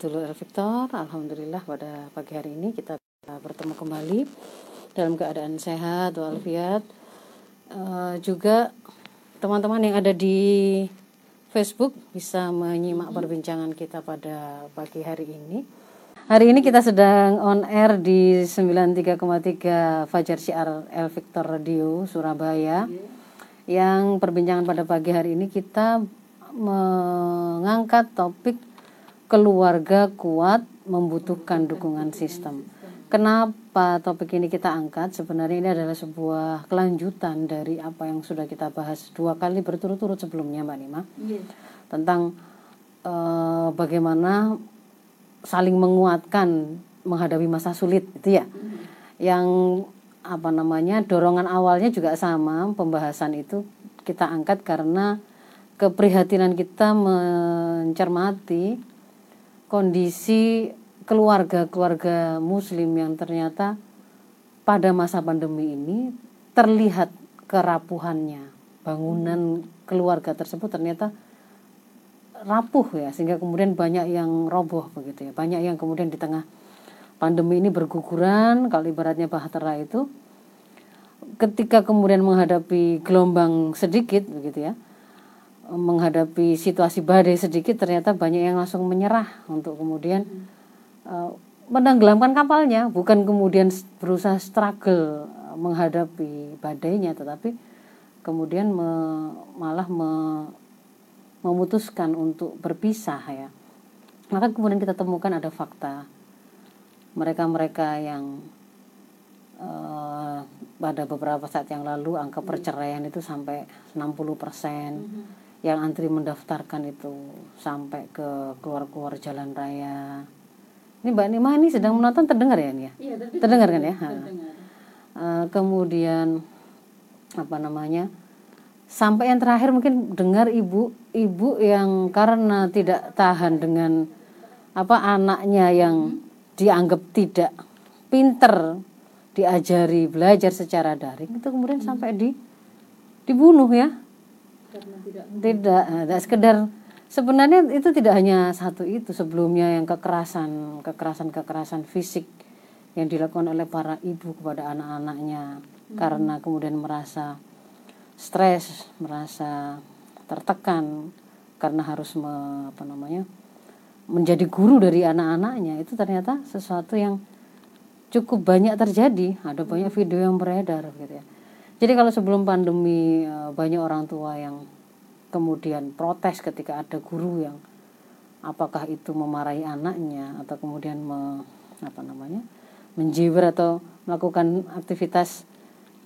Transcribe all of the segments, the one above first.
dulu Victor. Alhamdulillah pada pagi hari ini kita bertemu kembali dalam keadaan sehat walafiat. Uh, juga teman-teman yang ada di Facebook bisa menyimak perbincangan kita pada pagi hari ini. Hari ini kita sedang on air di 93,3 Fajar Syiar El Victor Radio Surabaya. Yang perbincangan pada pagi hari ini kita mengangkat topik keluarga kuat membutuhkan dukungan sistem. Kenapa topik ini kita angkat? Sebenarnya ini adalah sebuah kelanjutan dari apa yang sudah kita bahas dua kali berturut-turut sebelumnya, Mbak Nima, yeah. tentang uh, bagaimana saling menguatkan menghadapi masa sulit, itu ya. Mm. Yang apa namanya dorongan awalnya juga sama pembahasan itu kita angkat karena keprihatinan kita mencermati kondisi keluarga-keluarga muslim yang ternyata pada masa pandemi ini terlihat kerapuhannya. Bangunan keluarga tersebut ternyata rapuh ya sehingga kemudian banyak yang roboh begitu ya. Banyak yang kemudian di tengah pandemi ini berguguran kalau ibaratnya bahtera itu. Ketika kemudian menghadapi gelombang sedikit begitu ya menghadapi situasi badai sedikit ternyata banyak yang langsung menyerah untuk kemudian uh, menenggelamkan kapalnya. Bukan kemudian berusaha struggle eh, menghadapi badainya tetapi kemudian me, malah me, memutuskan untuk berpisah ya. Maka kemudian kita temukan ada fakta. Mereka-mereka yang uh, pada beberapa saat yang lalu angka perceraian itu sampai 60 persen. Mm -hmm. Yang antri mendaftarkan itu sampai ke keluar-keluar jalan raya ini Mbak Nima ini sedang menonton terdengar ya ini ya? Iya, terdengar kan ya? Terdengar. Uh, kemudian apa namanya? Sampai yang terakhir mungkin dengar ibu ibu yang karena tidak tahan dengan apa anaknya yang hmm. dianggap tidak pinter diajari belajar secara daring itu kemudian hmm. sampai di dibunuh ya tidak tidak, tidak sekedar. Sebenarnya itu tidak hanya satu itu sebelumnya yang kekerasan kekerasan kekerasan fisik yang dilakukan oleh para ibu kepada anak-anaknya hmm. karena kemudian merasa stres merasa tertekan karena harus me, apa namanya menjadi guru dari anak-anaknya. Itu ternyata sesuatu yang cukup banyak terjadi. Ada banyak hmm. video yang beredar gitu ya jadi kalau sebelum pandemi eh, banyak orang tua yang kemudian protes ketika ada guru yang apakah itu memarahi anaknya atau kemudian me, apa namanya menjiwer atau melakukan aktivitas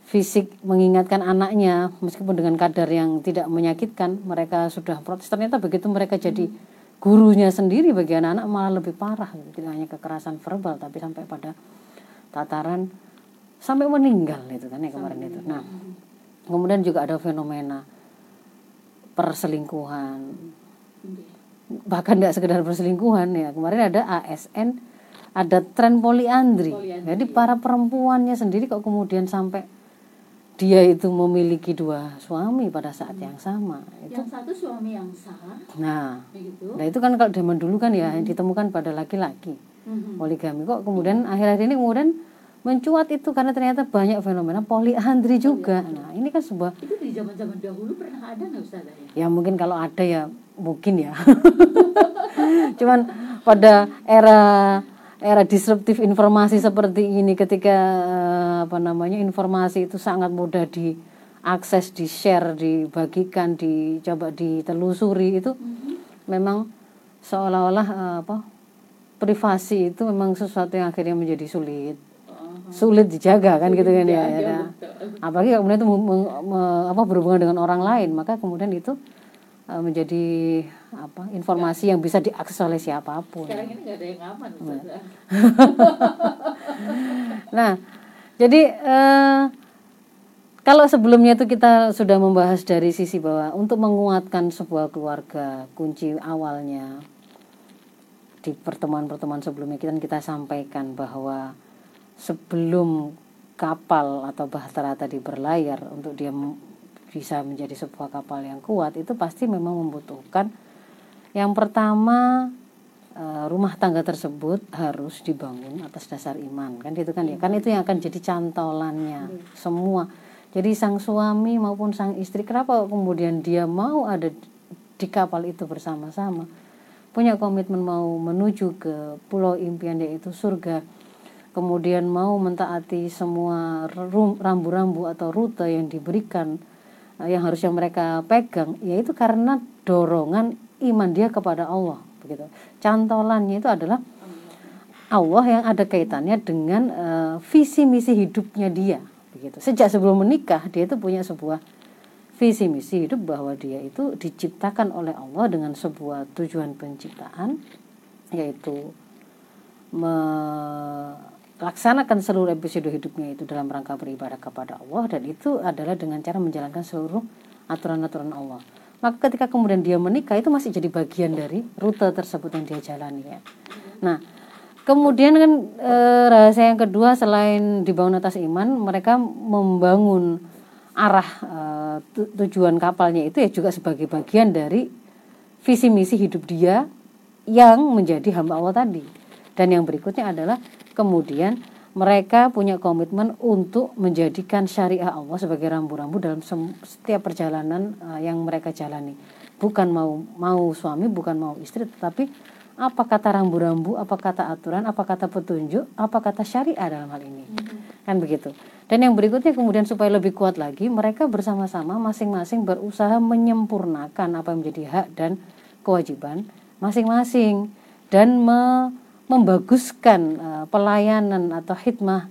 fisik mengingatkan anaknya meskipun dengan kadar yang tidak menyakitkan mereka sudah protes. Ternyata begitu mereka jadi gurunya sendiri bagi anak-anak malah lebih parah. Tidak hanya kekerasan verbal tapi sampai pada tataran sampai meninggal itu kan ya kemarin itu. Nah kemudian juga ada fenomena perselingkuhan. Bahkan tidak sekedar perselingkuhan ya kemarin ada ASN ada tren poliandri, poliandri jadi para perempuannya sendiri kok kemudian sampai dia itu memiliki dua suami pada saat hmm. yang sama. Itu yang satu suami yang sah nah Begitu. nah itu kan kalau zaman dulu kan ya hmm. yang ditemukan pada laki-laki. Hmm. poligami. Kok kemudian akhir-akhir ini kemudian mencuat itu karena ternyata banyak fenomena poliandri juga. Nah, ini kan sebuah Itu di zaman-zaman dahulu pernah ada nggak Ustaz ya? Ya mungkin kalau ada ya mungkin ya. Cuman pada era era disruptif informasi seperti ini ketika eh, apa namanya informasi itu sangat mudah diakses, di-share, dibagikan, dicoba ditelusuri itu mm -hmm. memang seolah-olah eh, apa privasi itu memang sesuatu yang akhirnya menjadi sulit sulit dijaga kan gitu kan ya, ya. apalagi kemudian itu apa berhubungan dengan orang lain maka kemudian itu uh, menjadi apa informasi yang bisa diakses oleh siapa pun. Sekarang ini nggak ada yang aman nah. Jadi uh, kalau sebelumnya itu kita sudah membahas dari sisi bahwa untuk menguatkan sebuah keluarga kunci awalnya di pertemuan-pertemuan sebelumnya kita kita sampaikan bahwa sebelum kapal atau bahtera tadi berlayar untuk dia bisa menjadi sebuah kapal yang kuat itu pasti memang membutuhkan yang pertama eh, rumah tangga tersebut harus dibangun atas dasar iman kan itu kan ya? Kan itu yang akan jadi cantolannya semua. Jadi sang suami maupun sang istri kenapa kemudian dia mau ada di kapal itu bersama-sama? Punya komitmen mau menuju ke pulau impian yaitu surga kemudian mau mentaati semua rambu-rambu atau rute yang diberikan eh, yang harusnya mereka pegang yaitu karena dorongan iman dia kepada Allah begitu. Cantolannya itu adalah Allah yang ada kaitannya dengan eh, visi misi hidupnya dia begitu. Sejak sebelum menikah dia itu punya sebuah visi misi hidup bahwa dia itu diciptakan oleh Allah dengan sebuah tujuan penciptaan yaitu melaksanakan seluruh episode hidupnya itu dalam rangka beribadah kepada Allah dan itu adalah dengan cara menjalankan seluruh aturan-aturan Allah. Maka ketika kemudian dia menikah itu masih jadi bagian dari rute tersebut yang dia jalani ya. Nah, kemudian kan e, rahasia yang kedua selain dibangun atas iman, mereka membangun arah e, tu- tujuan kapalnya itu ya juga sebagai bagian dari visi misi hidup dia yang menjadi hamba Allah tadi. Dan yang berikutnya adalah kemudian mereka punya komitmen untuk menjadikan syariah Allah sebagai rambu-rambu dalam setiap perjalanan eh, yang mereka jalani. Bukan mau mau suami, bukan mau istri, tetapi apa kata rambu-rambu, apa kata aturan, apa kata petunjuk, apa kata syariah dalam hal ini. Kan begitu. Dan yang berikutnya kemudian supaya lebih kuat lagi, mereka bersama-sama masing-masing berusaha menyempurnakan apa yang menjadi hak dan kewajiban masing-masing dan me- membaguskan eh, pelayanan atau hikmah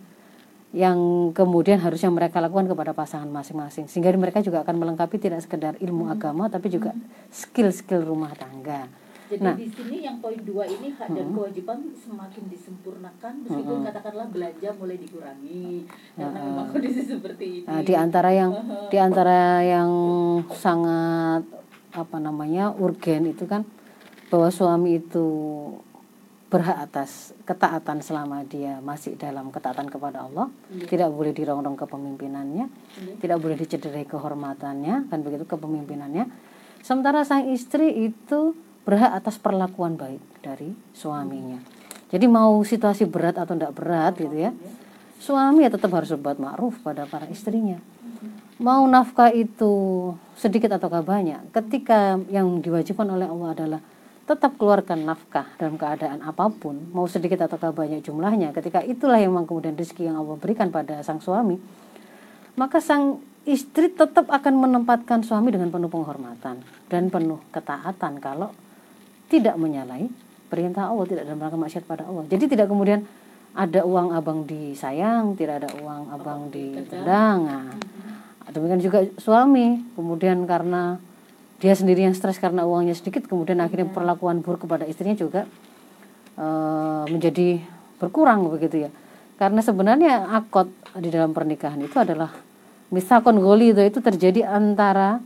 yang kemudian harusnya mereka lakukan kepada pasangan masing-masing. Sehingga mereka juga akan melengkapi tidak sekedar ilmu agama tapi juga skill-skill rumah tangga. Jadi Nah. di sini yang poin dua ini hak dan kewajiban semakin disempurnakan meskipun katakanlah belanja mulai dikurangi karena memang kondisi seperti ini. Nah, di antara yang di antara yang sangat apa namanya urgen itu kan bahwa suami itu berhak atas ketaatan selama dia masih dalam ketaatan kepada Allah, tidak boleh dirongrong kepemimpinannya, tidak boleh dicederai kehormatannya, kan begitu kepemimpinannya. Sementara sang istri itu berhak atas perlakuan baik dari suaminya. Jadi mau situasi berat atau tidak berat gitu ya, suami ya tetap harus berbuat ma'ruf pada para istrinya. Mau nafkah itu sedikit ataukah banyak, ketika yang diwajibkan oleh Allah adalah tetap keluarkan nafkah dalam keadaan apa pun, mau sedikit ataukah banyak jumlahnya, ketika itulah yang kemudian rezeki yang Allah berikan pada sang suami, maka sang istri tetap akan menempatkan suami dengan penuh penghormatan dan penuh ketaatan kalau tidak menyalahi perintah Allah, tidak dalam rangka maksiat pada Allah. Jadi tidak kemudian ada uang abang disayang, tidak ada uang abang ditendang. Nah, demikian juga suami, kemudian karena dia sendiri yang stres karena uangnya sedikit, kemudian akhirnya perlakuan buruk kepada istrinya juga eh, menjadi berkurang begitu ya. Karena sebenarnya akad di dalam pernikahan itu adalah misakon goli itu, itu terjadi antara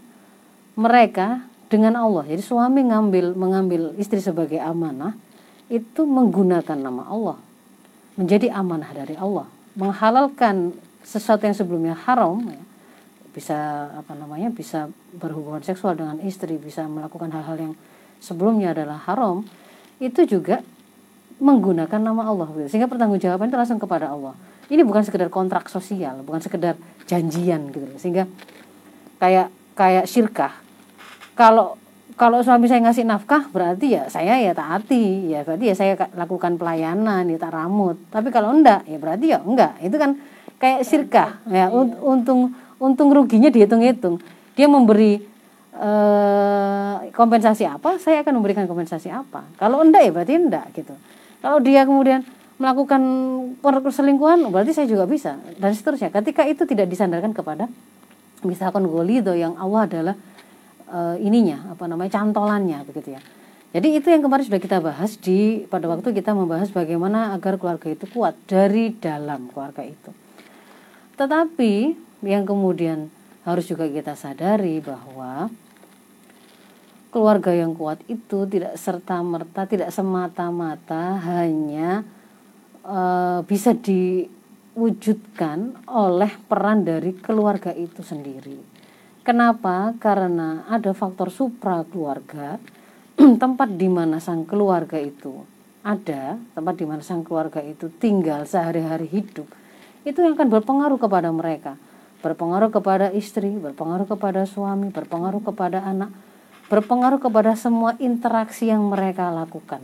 mereka dengan Allah. Jadi suami ngambil mengambil istri sebagai amanah itu menggunakan nama Allah. Menjadi amanah dari Allah, menghalalkan sesuatu yang sebelumnya haram ya. Bisa apa namanya? bisa berhubungan seksual dengan istri, bisa melakukan hal-hal yang sebelumnya adalah haram. Itu juga menggunakan nama Allah sehingga pertanggungjawaban itu langsung kepada Allah. Ini bukan sekedar kontrak sosial, bukan sekedar janjian gitu. Sehingga kayak kayak syirkah kalau kalau suami saya ngasih nafkah berarti ya saya ya taati ya berarti ya saya ka- lakukan pelayanan ya tak ramut tapi kalau enggak ya berarti ya enggak itu kan kayak sirkah ya un- untung untung ruginya dihitung-hitung dia memberi eh, kompensasi apa saya akan memberikan kompensasi apa kalau enggak ya berarti enggak gitu kalau dia kemudian melakukan perselingkuhan berarti saya juga bisa dan seterusnya ketika itu tidak disandarkan kepada misalkan golido yang Allah adalah eh, ininya apa namanya cantolannya begitu ya. Jadi itu yang kemarin sudah kita bahas di pada waktu kita membahas bagaimana agar keluarga itu kuat dari dalam keluarga itu. Tetapi yang kemudian harus juga kita sadari bahwa keluarga yang kuat itu tidak serta merta tidak semata-mata hanya eh, bisa diwujudkan oleh peran dari keluarga itu sendiri. Kenapa? Karena ada faktor supra keluarga tempat di mana sang keluarga itu ada, tempat di mana sang keluarga itu tinggal sehari-hari hidup, itu yang akan berpengaruh kepada mereka, berpengaruh kepada istri, berpengaruh kepada suami, berpengaruh kepada anak, berpengaruh kepada semua interaksi yang mereka lakukan.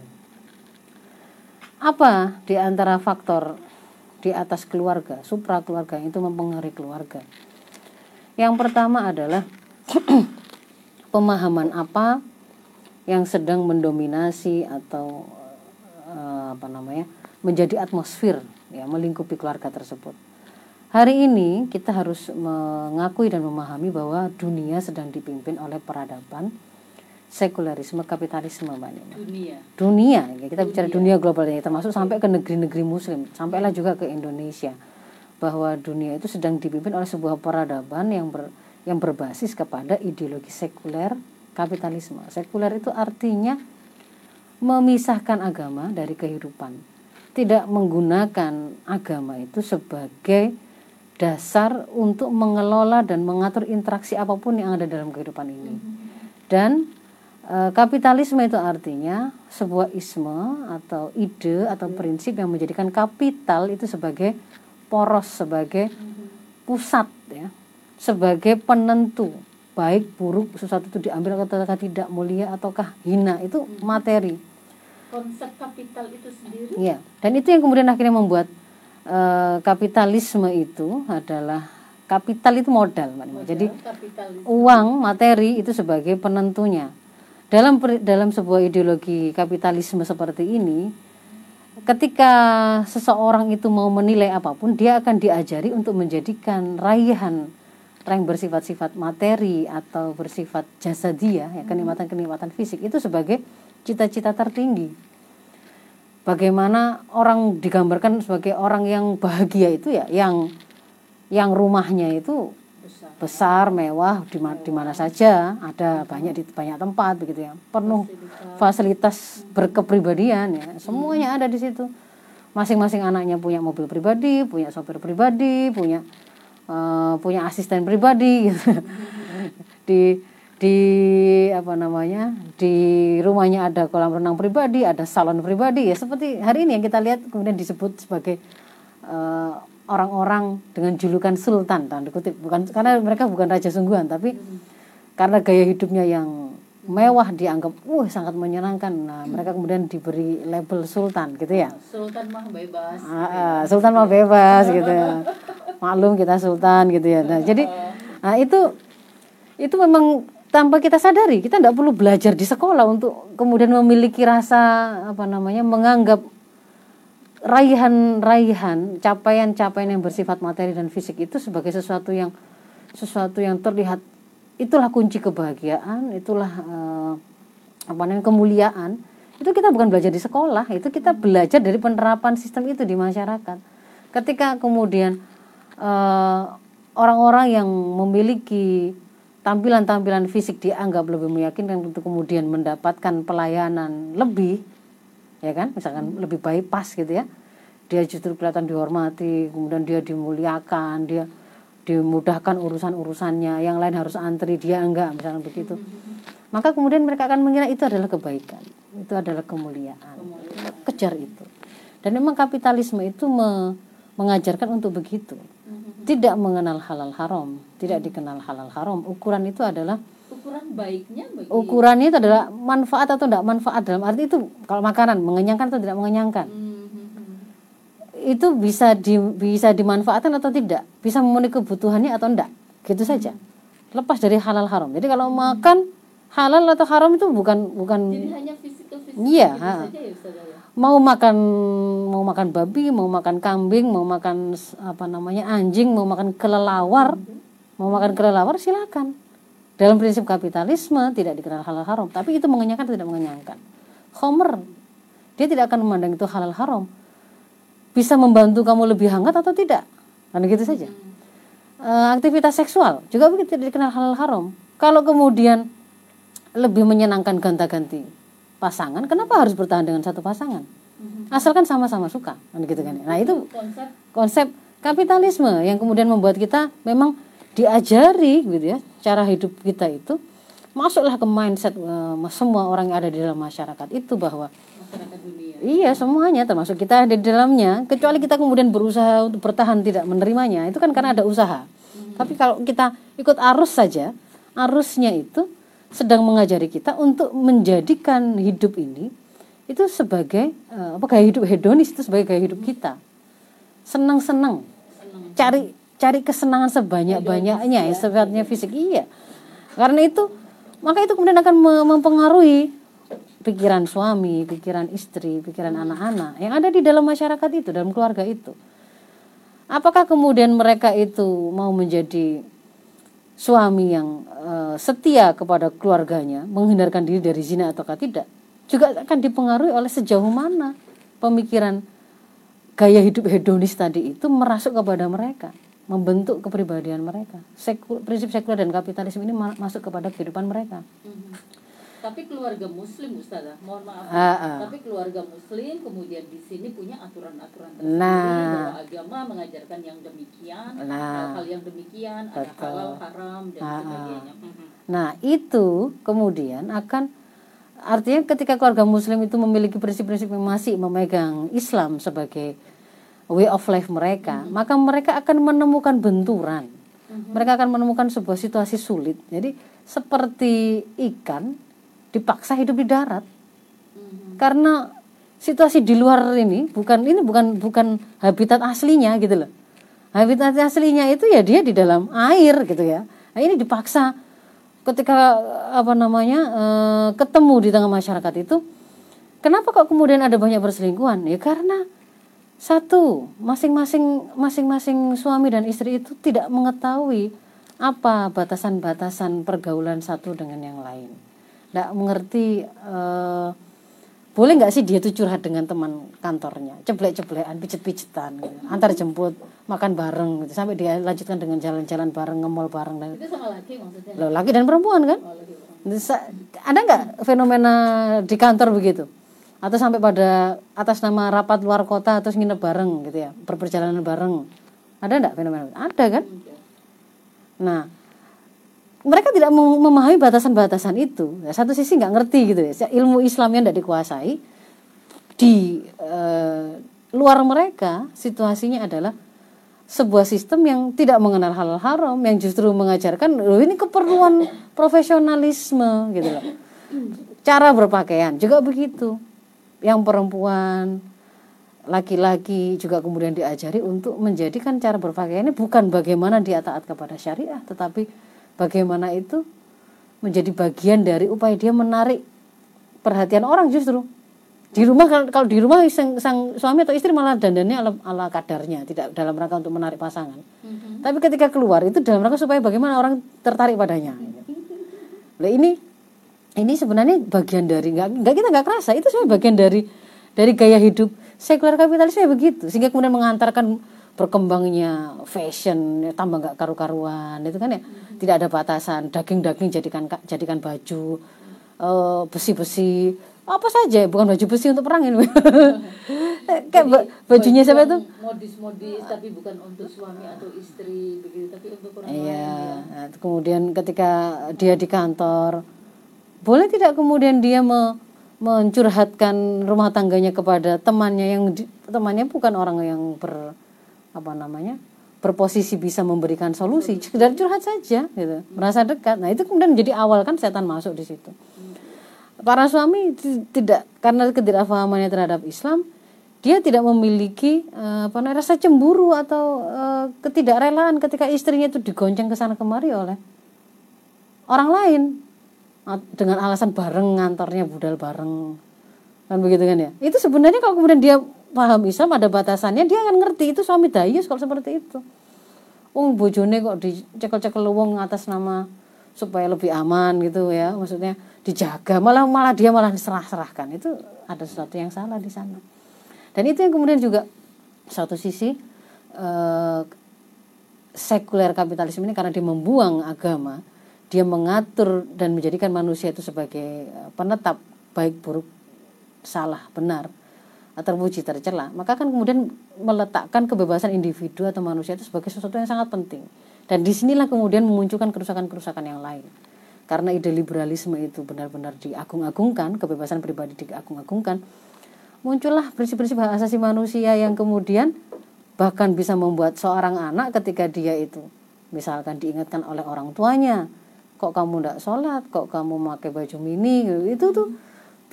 Apa di antara faktor di atas keluarga, supra keluarga itu mempengaruhi keluarga? Yang pertama adalah pemahaman apa yang sedang mendominasi atau uh, apa namanya menjadi atmosfer ya melingkupi keluarga tersebut. Hari ini kita harus mengakui dan memahami bahwa dunia sedang dipimpin oleh peradaban sekularisme kapitalisme mbak Nina. Dunia. Dunia, ya, kita dunia. bicara dunia global ini termasuk sampai ke negeri-negeri Muslim, sampailah juga ke Indonesia bahwa dunia itu sedang dipimpin oleh sebuah peradaban yang ber, yang berbasis kepada ideologi sekuler kapitalisme. Sekuler itu artinya memisahkan agama dari kehidupan, tidak menggunakan agama itu sebagai dasar untuk mengelola dan mengatur interaksi apa pun yang ada dalam kehidupan ini. Dan Eh, kapitalisme itu artinya sebuah isme atau ide atau prinsip yang menjadikan kapital itu sebagai poros, sebagai pusat ya, sebagai penentu baik buruk sesuatu itu diambil ataukah tidak mulia ataukah hina itu materi. Konsep kapital itu sendiri. Ya, dan itu yang kemudian akhirnya membuat uh, kapitalisme itu adalah kapital itu modal, modal Jadi kapitalisme. uang materi itu sebagai penentunya. Dalam dalam sebuah ideologi kapitalisme seperti ini ketika seseorang itu mau menilai apa pun dia akan diajari untuk menjadikan raihan yang bersifat-sifat materi atau bersifat jasa dia ya kenikmatan-kenikmatan fisik itu sebagai cita-cita tertinggi bagaimana orang digambarkan sebagai orang yang bahagia itu ya yang yang rumahnya itu besar mewah di, di mana saja. Ada banyak di banyak tempat begitu ya. Penuh fasilitas. berkepribadian ya. Semuanya ada di situ. Masing-masing anaknya punya mobil pribadi punya sopir pribadi punya uh, punya asisten pribadi gitu. Di di apa namanya di rumahnya ada kolam renang pribadi ada salon pribadi. Ya seperti hari ini yang kita lihat kemudian disebut sebagai uh, orang-orang dengan julukan sultan tanda kutip. Bukan karena mereka bukan raja sungguhan tapi karena gaya hidupnya yang mewah dianggap uh sangat menyenangkan. Nah mereka kemudian diberi label sultan gitu ya. Sultan mah bebas. Ah, sultan mah bebas gitu ya. Maklum kita sultan gitu ya. Nah jadi nah itu itu memang tanpa kita sadari kita tidak perlu belajar di sekolah untuk kemudian memiliki rasa apa namanya menganggap raihan-raihan, capaian-capaian yang bersifat materi dan fisik itu sebagai sesuatu yang sesuatu yang terlihat itulah kunci kebahagiaan, itulah uh, apa namanya kemuliaan. Itu kita bukan belajar di sekolah, itu kita belajar dari penerapan sistem itu di masyarakat. Ketika kemudian eh, orang-orang yang memiliki tampilan-tampilan fisik dianggap lebih meyakinkan untuk kemudian mendapatkan pelayanan lebih ya kan? Misalkan lebih baik pas gitu ya. Dia justru kelihatan dihormati kemudian dia dimuliakan dia dimudahkan urusan-urusannya. Yang lain harus antri dia enggak misalnya begitu. Maka kemudian mereka akan mengira itu adalah kebaikan itu adalah kemuliaan. Kejar itu. Dan memang kapitalisme itu me, mengajarkan untuk begitu tidak mengenal halal haram tidak dikenal halal haram. Ukuran itu adalah ukuran baiknya bagi... ukurannya itu adalah manfaat atau tidak manfaat. Dalam arti itu kalau makanan mengenyangkan atau tidak mengenyangkan? Hmm. itu bisa di, bisa dimanfaatkan atau tidak? Bisa memenuhi kebutuhannya atau tidak? Gitu saja. Lepas dari halal haram. Jadi kalau hmm. makan halal atau haram itu bukan bukan jadi hanya fisikal iya gitu saja ya, ya mau makan mau makan babi mau makan kambing mau makan apa namanya anjing mau makan kelelawar mau makan kelelawar silakan dalam prinsip kapitalisme tidak dikenal halal haram, tapi itu mengenyangkan atau tidak mengenyangkan. Homer dia tidak akan memandang itu halal haram. Bisa membantu kamu lebih hangat atau tidak? Kan gitu saja. E, aktivitas seksual juga begitu tidak dikenal halal haram. Kalau kemudian lebih menyenangkan gonta-ganti pasangan, kenapa harus bertahan dengan satu pasangan? Mhm. Asalkan sama-sama suka, kan gitu kan. Nah, itu konsep konsep kapitalisme yang kemudian membuat kita memang diajari gitu ya cara hidup kita itu masuklah ke mindset uh, semua orang yang ada di dalam masyarakat itu bahwa masyarakat dunia iya semuanya termasuk kita ada di dalamnya kecuali kita kemudian berusaha untuk bertahan tidak menerimanya itu kan karena ada usaha hmm. tapi kalau kita ikut arus saja arusnya itu sedang mengajari kita untuk menjadikan hidup ini itu sebagai uh, apa gaya hidup hedonis itu sebagai gaya hidup kita. Senang-senang. Cari cari kesenangan sebanyak-banyaknya ya sifatnya fisik. Iya. Karena itu maka itu kemudian akan mempengaruhi pikiran suami, pikiran istri, pikiran anak-anak yang ada di dalam masyarakat itu, dalam keluarga itu. Apakah kemudian mereka itu mau menjadi suami yang uh, setia kepada keluarganya, menghindarkan diri dari zina ataukah tidak? Juga akan dipengaruhi oleh sejauh mana pemikiran gaya hidup hedonis tadi itu merasuk kepada mereka membentuk kepribadian mereka. Sekul, prinsip sekuler dan kapitalisme ini masuk kepada kehidupan mereka. Mm-hmm. Tapi keluarga Muslim, Ustazah, mohon maaf. Uh, uh. Tapi keluarga Muslim kemudian di sini punya aturan-aturan tersendiri nah, bahwa agama mengajarkan yang demikian, nah, hal-hal yang demikian, betul. ada halal, haram dan uh, sebagainya. Mm-hmm. Nah itu kemudian akan artinya ketika keluarga Muslim itu memiliki prinsip-prinsip yang masih memegang Islam sebagai way of life mereka, hmm. maka mereka akan menemukan benturan. Hmm. Mereka akan menemukan sebuah situasi sulit. Jadi seperti ikan dipaksa hidup di darat. Hmm. Karena situasi di luar ini bukan ini bukan bukan habitat aslinya gitu loh. Habitat aslinya itu ya dia di dalam air gitu ya. Nah, ini dipaksa ketika apa namanya e, ketemu di tengah masyarakat itu kenapa kok kemudian ada banyak perselingkuhan ya karena satu, masing-masing masing-masing suami dan istri itu tidak mengetahui apa batasan-batasan pergaulan satu dengan yang lain. Tidak mengerti uh, boleh nggak sih dia tuh curhat dengan teman kantornya, ceblek-ceblekan, pijet-pijetan, gitu. antar jemput, makan bareng, gitu. sampai dia lanjutkan dengan jalan-jalan bareng, ngemol bareng. Dan, itu sama laki maksudnya? Loh, laki dan perempuan kan? Oh, laki, Ada nggak fenomena di kantor begitu? atau sampai pada atas nama rapat luar kota atau nginep bareng gitu ya berperjalanan bareng ada enggak fenomena ada kan nah mereka tidak memahami batasan-batasan itu. Ya, satu sisi nggak ngerti gitu ya. Ilmu Islamnya tidak dikuasai di eh, luar mereka situasinya adalah sebuah sistem yang tidak mengenal hal, -hal haram yang justru mengajarkan loh ini keperluan profesionalisme gitu loh. Cara berpakaian juga begitu. Yang perempuan laki-laki juga kemudian diajari untuk menjadikan cara berpakaian ini bukan bagaimana dia taat kepada syariah tetapi bagaimana itu menjadi bagian dari upaya dia menarik perhatian orang justru. Di rumah kalau di rumah sang, sang suami atau istri malah dandannya ala, ala kadarnya tidak dalam rangka untuk menarik pasangan. Mm-hmm. tapi ketika keluar itu dalam rangka supaya bagaimana orang tertarik padanya. Nah, ini ini sebenarnya bagian dari nggak kita nggak kerasa itu sebenarnya bagian dari dari gaya hidup sekuler kapitalisme begitu. Sehingga kemudian mengantarkan berkembangnya fashion ya, tambah nggak karu-karuan itu kan ya hmm. tidak ada batasan daging-daging jadikan jadikan baju uh, besi-besi apa saja bukan baju besi untuk perang ini kayak Jadi, bajunya siapa itu modis-modis tapi bukan untuk suami atau istri begitu tapi untuk orang iya lain, ya. nah, kemudian ketika dia di kantor boleh tidak kemudian dia me, mencurhatkan rumah tangganya kepada temannya yang temannya bukan orang yang ber apa namanya berposisi bisa memberikan solusi sekedar curhat saja gitu. Merasa dekat. Nah itu kemudian jadi awal kan setan masuk di situ. Para suami tidak karena ketidakfahamannya terhadap Islam dia tidak memiliki uh, apa namanya rasa cemburu atau uh, ketidakrelaan ketika istrinya itu digonceng ke sana kemari oleh orang lain. Dengan alasan bareng ngantornya budal bareng. Kan begitu kan ya? Itu sebenarnya kalau kemudian dia paham Islam ada batasannya dia akan ngerti itu suami dayus kalau seperti itu. Wong bojone kok dicekel-cekel wong atas nama supaya lebih aman gitu ya maksudnya dijaga malah malah dia malah diserah-serahkan. Itu ada sesuatu yang salah di sana. Dan itu yang kemudian juga satu sisi eh, sekuler kapitalisme ini karena dia membuang agama dia mengatur dan menjadikan manusia itu sebagai eh, penetap baik buruk salah benar atau puji tercela maka kan kemudian meletakkan kebebasan individu atau manusia itu sebagai sesuatu yang sangat penting. Dan di sinilah kemudian memunculkan kerusakan-kerusakan yang lain. Karena ide liberalisme itu benar-benar diagung-agungkan kebebasan pribadi diagung-agungkan muncullah prinsip-prinsip hak asasi manusia yang kemudian bahkan bisa membuat seorang anak ketika dia itu misalkan diingatkan oleh orang tuanya kok kamu tidak sholat? Kok kamu pakai baju mini? Gitu. itu tuh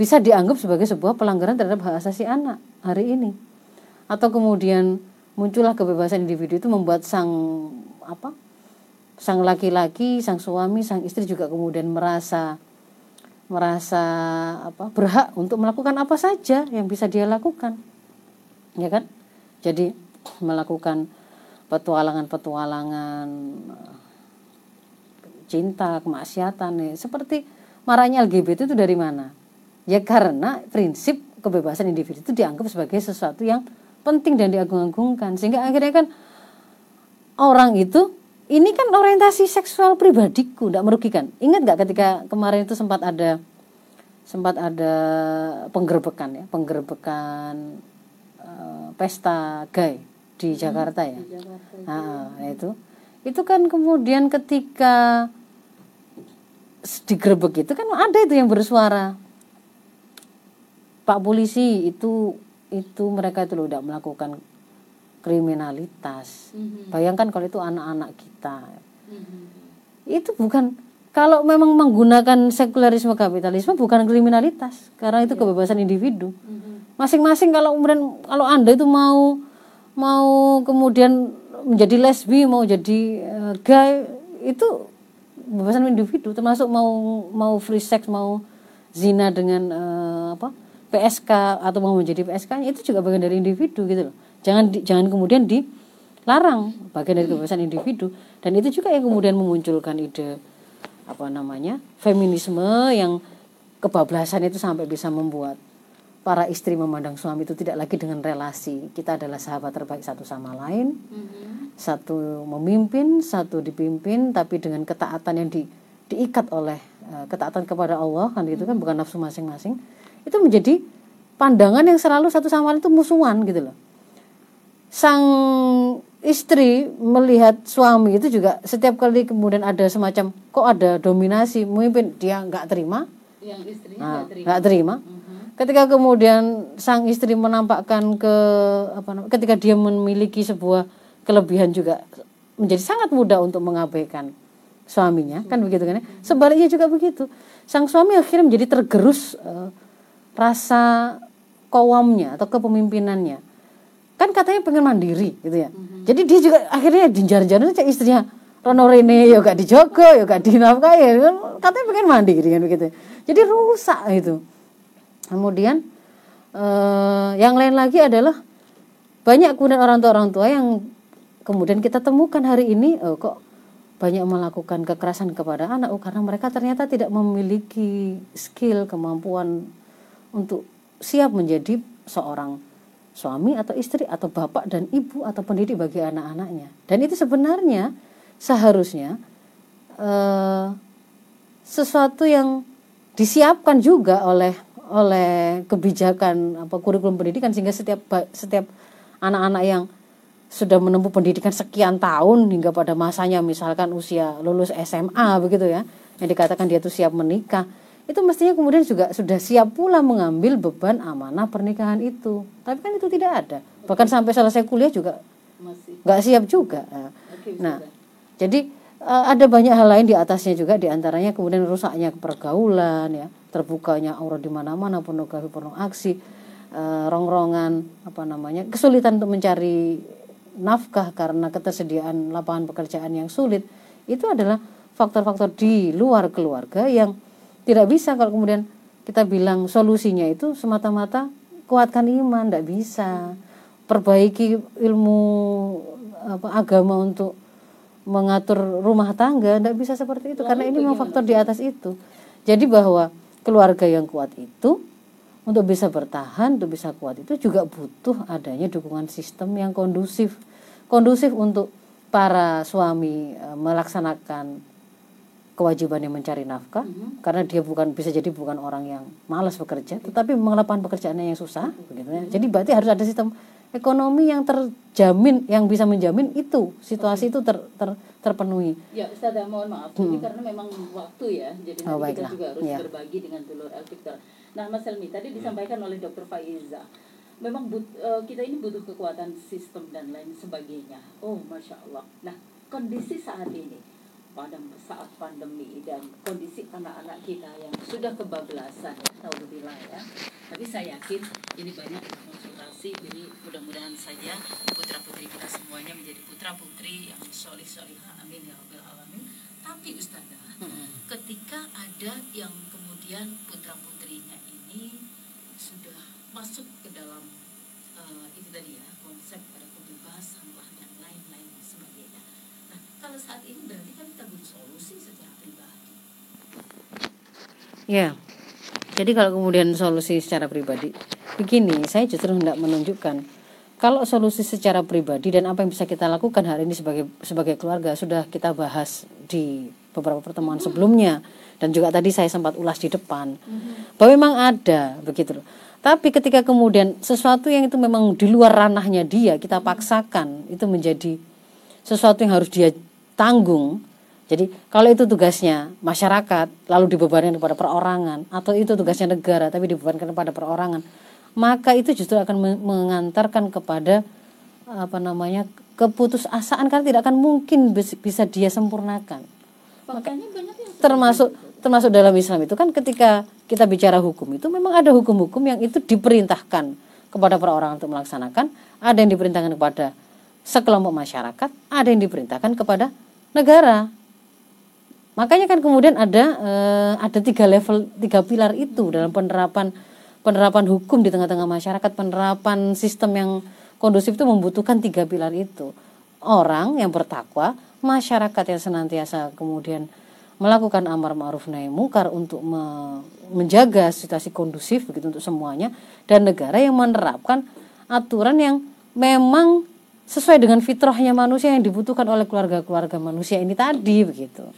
bisa dianggap sebagai sebuah pelanggaran terhadap hak asasi anak hari ini atau kemudian muncullah kebebasan individu itu membuat sang apa sang laki-laki sang suami sang istri juga kemudian merasa merasa apa berhak untuk melakukan apa saja yang bisa dia lakukan ya kan jadi melakukan petualangan-petualangan cinta, kemaksiatan nih. Seperti marahnya LGBT itu dari mana? Ya karena prinsip kebebasan individu itu dianggap sebagai sesuatu yang penting dan diagung-agungkan. Sehingga akhirnya kan orang itu ini kan orientasi seksual pribadiku tidak merugikan. Ingat nggak ketika kemarin itu sempat ada sempat ada penggerbekan ya? Penggerbekan uh, pesta gay di hmm, Jakarta ya. Di Jakarta. Nah, itu. Itu kan kemudian ketika digerebek itu kan ada itu yang bersuara Pak polisi itu itu mereka itu tidak melakukan kriminalitas mm-hmm. bayangkan kalau itu anak-anak kita mm-hmm. itu bukan kalau memang menggunakan sekularisme kapitalisme bukan kriminalitas karena itu yeah. kebebasan individu mm-hmm. masing-masing kalau kemudian kalau anda itu mau mau kemudian menjadi lesbi mau jadi uh, gay itu kebebasan individu termasuk mau mau free sex mau zina dengan uh, apa PSK atau mau menjadi PSK itu juga bagian dari individu gitu loh. Jangan di, jangan kemudian dilarang bagian dari kebebasan individu. Dan itu juga yang kemudian memunculkan ide apa namanya feminisme yang kebablasan itu sampai bisa membuat para istri memandang suami itu tidak lagi dengan relasi. Kita adalah sahabat terbaik satu sama lain. Mm-hmm. satu memimpin satu dipimpin tapi dengan ketaatan yang di, diikat oleh uh, ketaatan kepada Allah kan itu kan bukan nafsu masing-masing itu menjadi pandangan yang selalu satu sama lain itu musuhan gitu loh. Sang istri melihat suami itu juga setiap kali kemudian ada semacam kok ada dominasi memimpin dia nggak terima. Yang istrinya nggak terima, gak terima. Mm-hmm ketika kemudian sang istri menampakkan ke apa namanya ketika dia memiliki sebuah kelebihan juga menjadi sangat mudah untuk mengabaikan suaminya. Kan begitu kan ya? Sebaliknya juga begitu. Sang suami akhirnya menjadi tergerus uh, rasa kawamnya atau kepemimpinannya. Kan katanya pengen mandiri gitu ya. Mm-hmm. jadi dia juga akhirnya dinjar-jar cek istrinya Rono Rene ya gak dijogo ya gak dinafkahi. Kan katanya pengen mandiri kan begitu. Jadi rusak itu Kemudian eh, yang lain lagi adalah banyak kemudian orang tua orang tua yang kemudian kita temukan hari ini oh, kok banyak melakukan kekerasan kepada anak? Oh, karena mereka ternyata tidak memiliki skill kemampuan untuk siap menjadi seorang suami atau istri atau bapak dan ibu atau pendidik bagi anak-anaknya. Dan itu sebenarnya seharusnya eh, sesuatu yang disiapkan juga oleh oleh kebijakan apa kurikulum pendidikan sehingga setiap setiap anak-anak yang sudah menempuh pendidikan sekian tahun hingga pada masanya misalkan usia lulus SMA begitu ya yang dikatakan dia itu siap menikah itu mestinya kemudian juga sudah siap pula mengambil beban amanah pernikahan itu. Tapi kan itu tidak ada. Bahkan sampai selesai kuliah juga nggak siap juga. Nah jadi eh, ada banyak hal lain di atasnya juga. Di antaranya kemudian rusaknya pergaulan ya. Terbukanya aura di mana-mana pornografi porno aksi uh, rongrongan apa namanya kesulitan untuk mencari nafkah karena ketersediaan lapangan pekerjaan yang sulit. Itu adalah faktor-faktor di luar keluarga yang tidak bisa kalau kemudian kita bilang solusinya itu semata-mata kuatkan iman tidak bisa. Perbaiki ilmu apa, agama untuk mengatur rumah tangga tidak bisa seperti itu. Lalu karena ini memang faktor di atas itu. Jadi bahwa keluarga yang kuat itu untuk bisa bertahan, untuk bisa kuat itu juga butuh adanya dukungan sistem yang kondusif. Kondusif untuk para suami e, melaksanakan kewajibannya mencari nafkah mm -hmm. karena dia bukan bisa jadi bukan orang yang malas bekerja tetapi melakukan pekerjaannya yang susah begitu ya. Jadi berarti harus ada sistem ekonomi yang terjaga jamin yang bisa menjamin itu situasi okay. itu ter, ter, terpenuhi. Ya, Ustaz, mohon maaf. Hmm. Ini karena memang waktu ya. Jadi oh, nanti kita juga harus ya. berbagi dengan Dulur Victor. Nah, Mas Helmi tadi disampaikan oleh Dr. Faiza memang but, uh, kita ini butuh kekuatan sistem dan lain sebagainya. Oh, masya Allah. Nah, kondisi saat ini pada saat pandemi dan kondisi anak-anak kita yang sudah kebablasan ya, naudzubillah ya. Tapi saya yakin ini banyak konsultasi jadi mudah-mudahan saja putra putri kita semuanya menjadi putra putri yang solih solihah amin ya rabbal alamin. Tapi Ustazah, hmm. ketika ada yang kemudian putra putrinya ini sudah masuk ke dalam uh, itu tadi ya konsep pada kebebasan lah dan lain-lain sebagainya. Nah kalau saat ini berarti solusi secara pribadi. Ya, jadi kalau kemudian solusi secara pribadi, begini saya justru hendak menunjukkan kalau solusi secara pribadi dan apa yang bisa kita lakukan hari ini sebagai sebagai keluarga sudah kita bahas di beberapa pertemuan sebelumnya dan juga tadi saya sempat ulas di depan mm-hmm. bahwa memang ada begitu loh tapi ketika kemudian sesuatu yang itu memang di luar ranahnya dia, kita paksakan itu menjadi sesuatu yang harus dia tanggung. Jadi kalau itu tugasnya masyarakat lalu dibebankan kepada perorangan atau itu tugasnya negara tapi dibebankan kepada perorangan, maka itu justru akan mengantarkan kepada apa namanya keputusasaan karena tidak akan mungkin bisa dia sempurnakan. Makanya banyak yang termasuk termasuk dalam Islam itu kan ketika kita bicara hukum itu memang ada hukum-hukum yang itu diperintahkan kepada perorangan untuk melaksanakan, ada yang diperintahkan kepada sekelompok masyarakat, ada yang diperintahkan kepada negara. Makanya kan kemudian ada eh, ada tiga level, tiga pilar itu dalam penerapan penerapan hukum di tengah-tengah masyarakat, penerapan sistem yang kondusif itu membutuhkan tiga pilar itu. Orang yang bertakwa, masyarakat yang senantiasa kemudian melakukan amar ma'ruf nahi mungkar untuk me menjaga situasi kondusif begitu untuk semuanya dan negara yang menerapkan aturan yang memang sesuai dengan fitrahnya manusia yang dibutuhkan oleh keluarga-keluarga manusia ini tadi begitu.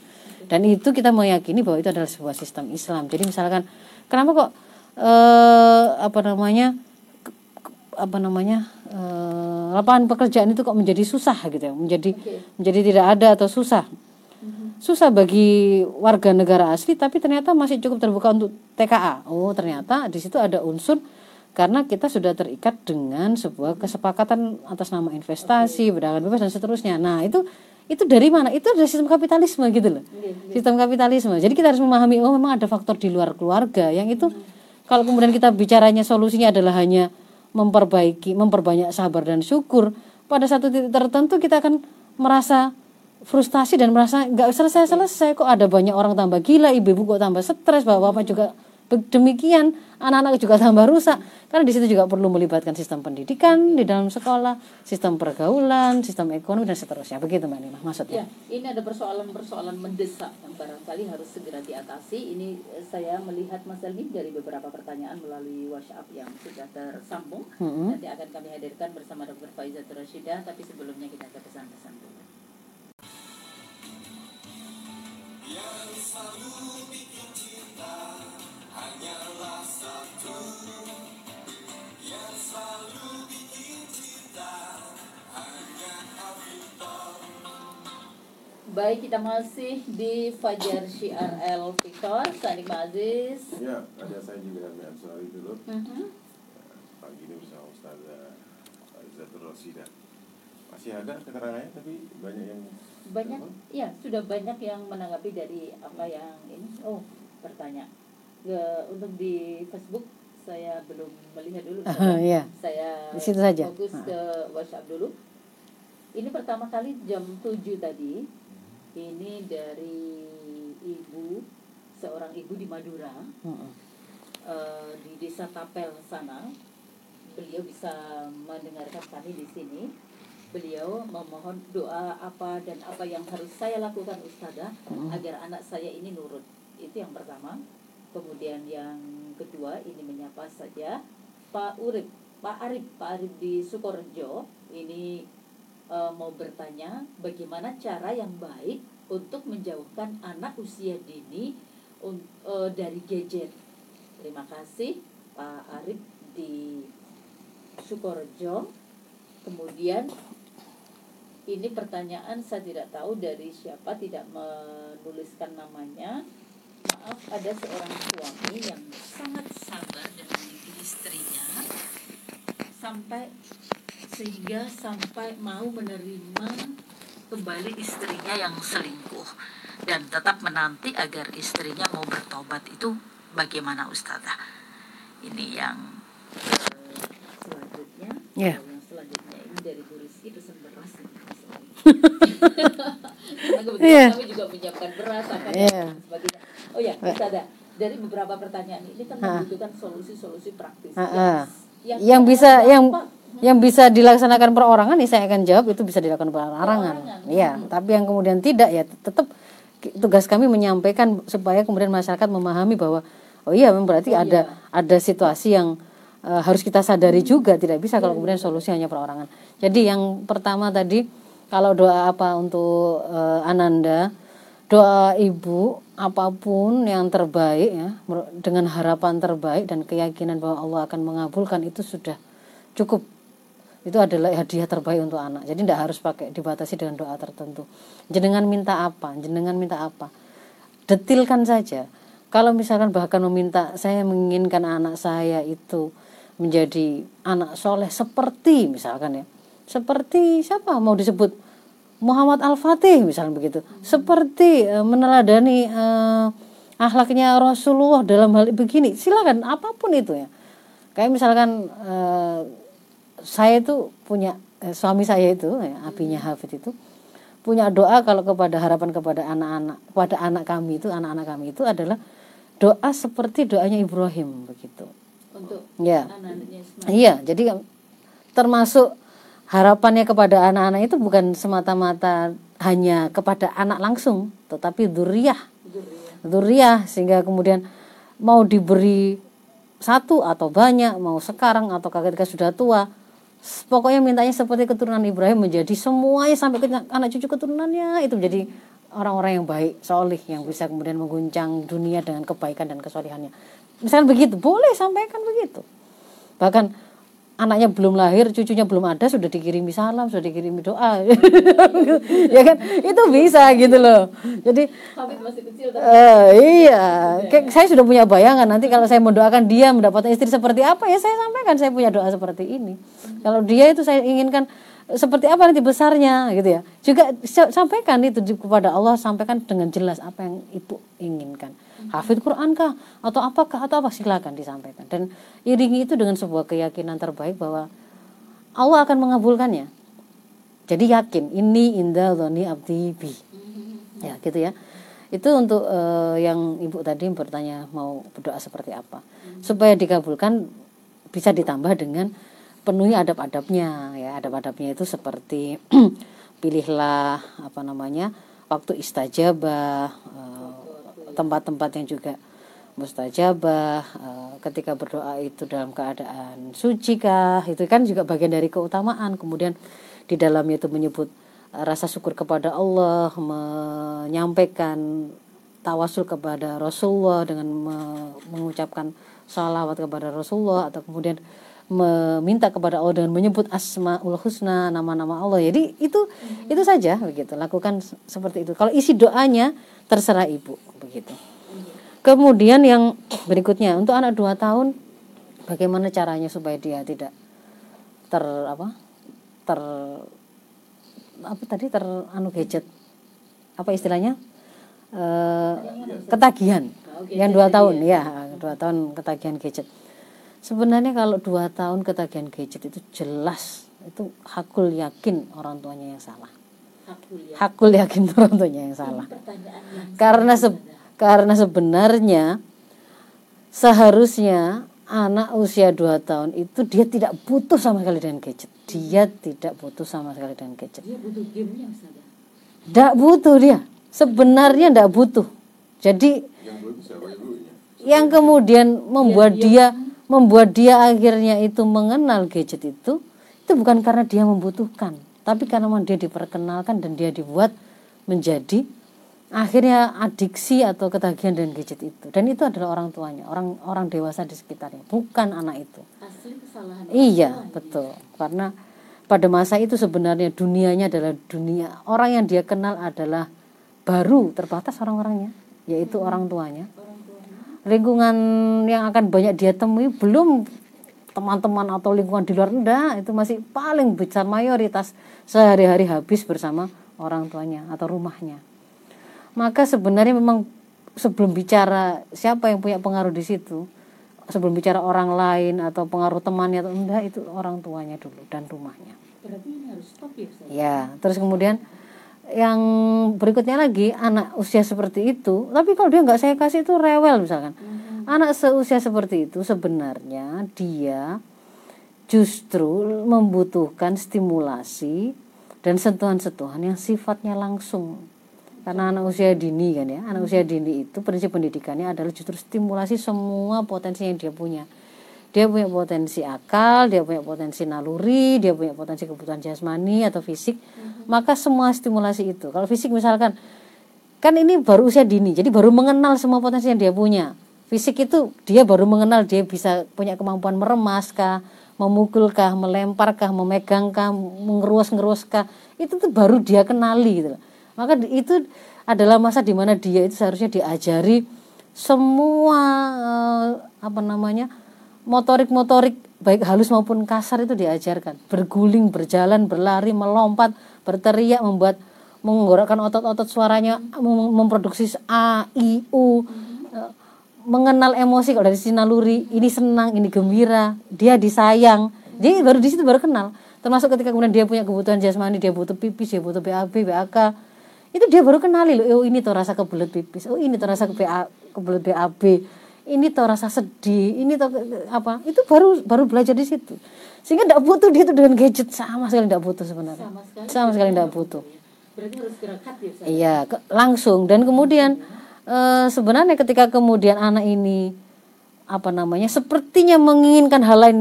Dan itu kita meyakini bahwa itu adalah sebuah sistem Islam. Jadi misalkan kenapa kok eh, apa namanya apa namanya eh, lapangan pekerjaan itu kok menjadi susah gitu ya, menjadi okay. menjadi tidak ada atau susah susah bagi warga negara asli tapi ternyata masih cukup terbuka untuk TKA. Oh, ternyata di situ ada unsur karena kita sudah terikat dengan sebuah kesepakatan atas nama investasi, perdagangan bebas dan seterusnya. Nah, itu itu dari mana? Itu dari sistem kapitalisme gitu loh. Iya, iya. Sistem kapitalisme. Jadi kita harus memahami oh memang ada faktor di luar keluarga yang itu kalau kemudian kita bicaranya solusinya adalah hanya memperbaiki, memperbanyak sabar dan syukur, pada satu titik tertentu kita akan merasa frustasi dan merasa nggak selesai selesai kok ada banyak orang tambah gila ibu-ibu kok tambah stres bapak-bapak juga demikian anak-anak juga tambah rusak. Karena di situ juga perlu melibatkan sistem pendidikan di dalam sekolah sistem pergaulan sistem ekonomi dan seterusnya. Begitu mbak Nima maksudnya. Ya, ini ada persoalan-persoalan mendesak yang barangkali harus segera diatasi. Ini eh, saya melihat Mas Elmi dari beberapa pertanyaan melalui WhatsApp yang sudah tersambung. Mm -hmm. nanti akan kami hadirkan bersama Dr. Faizat Rashidah tapi sebelumnya kita ke pesan-pesan dulu. Yang selalu bikin cinta hanyalah satu yang selalu bikin cinta hanya Victor Baik, kita masih di Fajar Syiar El Victor, Sanik Aziz. Ya, ada saya juga Ami Ansari dulu. Uh. -huh. Pagi ini bersama Ustazah Zatul Rosida. Masih ada keterangannya, tapi banyak yang banyak ya sudah banyak yang menanggapi dari apa yang ini oh bertanya Untuk di Facebook saya belum melihat dulu uh, yeah. saya di situ saja fokus uh. ke WhatsApp dulu ini pertama kali jam 7 tadi ini dari ibu seorang ibu di Madura uh -uh. Uh, di desa Tapel sana beliau bisa mendengarkan kami di sini beliau memohon doa apa dan apa yang harus saya lakukan Ustazah hmm. agar anak saya ini nurut. Itu yang pertama. Kemudian yang kedua ini menyapa saja Pak Urip, Pak Arif, Pak Arif di Sukorejo ini e, mau bertanya bagaimana cara yang baik untuk menjauhkan anak usia dini e, dari gadget. Terima kasih Pak Arif di Sukorejo. Kemudian ini pertanyaan saya tidak tahu dari siapa tidak menuliskan namanya maaf ada seorang suami yang sangat sabar dengan istrinya sampai sehingga sampai mau menerima kembali istrinya yang selingkuh dan tetap menanti agar istrinya mau bertobat. Itu bagaimana Ustazah? Ini yang uh, selanjutnya. Yeah. yang selanjutnya ini dari Bu Rizky pesan karena kebetulan yeah. kami juga menyiapkan beras apa yeah. dan sebagainya oh ya Ustazah dari beberapa pertanyaan ini kan membutuhkan solusi-solusi praktis ha. yang, yang, yang bisa yang yang bisa dilaksanakan perorangan nih saya akan jawab itu bisa dilakukan perorangan. Iya, hmm. tapi yang kemudian tidak ya tetap tugas kami menyampaikan supaya kemudian masyarakat memahami bahwa oh iya berarti oh, ada iya. ada situasi yang uh, harus kita sadari juga tidak bisa kalau iya, kemudian iya. solusi hanya perorangan. Jadi yang pertama tadi kalau doa apa untuk uh, Ananda doa ibu apa pun yang terbaik ya dengan harapan terbaik dan keyakinan bahwa Allah akan mengabulkan itu sudah cukup. Itu adalah hadiah terbaik untuk anak. Jadi tidak harus pakai dibatasi dengan doa tertentu. Jenengan minta apa? Jenengan minta apa? Detilkan saja. Kalau misalkan bahkan meminta saya menginginkan anak saya itu menjadi anak soleh seperti misalkan ya seperti siapa? Mau disebut Muhammad Al-Fatih misalnya begitu. Seperti uh, meneladani uh, akhlaknya Rasulullah dalam hal begini. Silakan apa pun itu ya. Kayak misalkan uh, saya itu punya eh, suami saya itu ya, abinya Hafid itu punya doa kalau kepada harapan kepada anak-anak kepada anak kami itu anak-anak kami itu adalah doa seperti doanya Ibrahim begitu. Untuk ya. Iya, jadi termasuk harapannya kepada anak-anak itu bukan semata-mata hanya kepada anak langsung, tetapi duriah. Duriah sehingga kemudian mau diberi satu atau banyak, mau sekarang atau ketika sudah tua, pokoknya mintanya seperti keturunan Ibrahim menjadi semuanya sampai ke anak cucu keturunannya itu menjadi orang-orang yang baik, solih yang bisa kemudian mengguncang dunia dengan kebaikan dan kesolihannya. Misalnya begitu, boleh sampaikan begitu. Bahkan anaknya belum lahir, cucunya belum ada, sudah dikirimi salam, sudah dikirimi doa, ya kan? Itu bisa gitu loh. Jadi, masih kecil, uh, iya, kayak saya sudah punya bayangan nanti kalau saya mendoakan dia mendapatkan istri seperti apa ya saya sampaikan saya punya doa seperti ini. Kalau dia itu saya inginkan seperti apa nanti besarnya gitu ya. Juga sampaikan itu kepada Allah, sampaikan dengan jelas apa yang ibu inginkan hafid Quran kah? Atau apakah atau apa? Silakan disampaikan. Dan iringi itu dengan sebuah keyakinan terbaik bahwa Allah akan mengabulkannya. Jadi yakin ini indah zoni abdi bi. Ya gitu ya. Itu untuk uh, yang ibu tadi bertanya mau berdoa seperti apa. Supaya dikabulkan bisa ditambah dengan penuhi adab-adabnya ya. Adab-adabnya itu seperti pilihlah apa namanya waktu istajabah tempat-tempat yang juga mustajabah eh, ketika berdoa itu dalam keadaan suci kah? Itu kan juga bagian dari keutamaan. Kemudian di dalamnya itu menyebut eh, rasa syukur kepada Allah menyampaikan tawasul kepada Rasulullah dengan mengucapkan salawat kepada Rasulullah atau kemudian meminta kepada Allah dengan menyebut asmaul husna nama-nama Allah. Jadi itu itu saja begitu. Lakukan seperti itu. Kalau isi doanya terserah ibu begitu. Kemudian yang berikutnya untuk anak dua tahun bagaimana caranya supaya dia tidak ter apa ter apa tadi ter anu gadget? Apa istilahnya? E, ketagihan. yang dua tahun ya dua tahun ketagihan gadget sebenarnya kalau dua tahun ketagihan gadget itu jelas itu hakul yakin orang tuanya yang salah. Hakul yakin. Orang tuanya yang salah. Karena se karena sebenarnya seharusnya anak usia 2 tahun itu dia tidak butuh sama sekali dengan gadget. Dia tidak butuh sama sekali dengan gadget. Dia butuh gamenya tidak butuh dia. Sebenarnya tidak butuh. Jadi yang kemudian membuat dia membuat dia akhirnya itu mengenal gadget itu itu bukan karena dia membutuhkan tapi karena dia diperkenalkan dan dia dibuat menjadi akhirnya adiksi atau ketagihan dengan gadget itu. Dan itu adalah orang tuanya orang orang dewasa di sekitarnya bukan anak itu. Asli kesalahan iya betul. Karena pada masa itu sebenarnya dunianya adalah dunia. Orang yang dia kenal adalah baru terbatas orang-orangnya yaitu orang tuanya lingkungan yang akan banyak dia temui belum teman-teman atau lingkungan di luar enggak itu masih paling besar mayoritas sehari-hari habis bersama orang tuanya atau rumahnya. Maka sebenarnya memang sebelum bicara siapa yang punya pengaruh di situ sebelum bicara orang lain atau pengaruh temannya atau enggak itu orang tuanya dulu dan rumahnya. Berarti ini harus stop ya ya terus kemudian yang berikutnya lagi anak usia seperti itu tapi kalau dia nggak saya kasih itu rewel misalkan. Hmm. anak seusia seperti itu sebenarnya dia justru membutuhkan stimulasi dan sentuhan-sentuhan yang sifatnya langsung. Karena anak usia dini kan ya anak usia dini itu prinsip pendidikannya adalah justru stimulasi semua potensi yang dia punya dia punya potensi akal dia punya potensi naluri dia punya potensi kebutuhan jasmani atau fisik mm-hmm. maka semua stimulasi itu. Kalau fisik misalkan kan ini baru usia dini jadi baru mengenal semua potensi yang dia punya. Fisik itu dia baru mengenal dia bisa punya kemampuan meremas kah memukulkah melemparkah memegangkah mengerus-ngeruskah itu tuh baru dia kenali gitu maka itu adalah masa di mana dia itu seharusnya diajari semua eh, apa namanya motorik-motorik baik halus maupun kasar itu diajarkan. Berguling berjalan berlari melompat berteriak membuat menggerakkan otot-otot suaranya memproduksi a i u. Eh, mengenal emosi kalau dari sisi naluri ini senang ini gembira dia disayang. Jadi baru di situ baru kenal. Termasuk ketika kemudian dia punya kebutuhan jasmani dia butuh pipis dia butuh BAB BAK itu dia baru kenali loh oh ini tuh rasa kebelet pipis oh ini tuh rasa ke kebelet BAB ini tuh rasa sedih ini tuh apa? Itu baru baru belajar di situ. Sehingga tidak butuh dia tuh dengan gadget. Sama sekali tidak butuh sebenarnya. Sama sekali, sama sekali tidak butuh. berarti harus gerak ya iya ke, langsung. Dan kemudian e, sebenarnya ketika kemudian anak ini apa namanya sepertinya menginginkan hal lain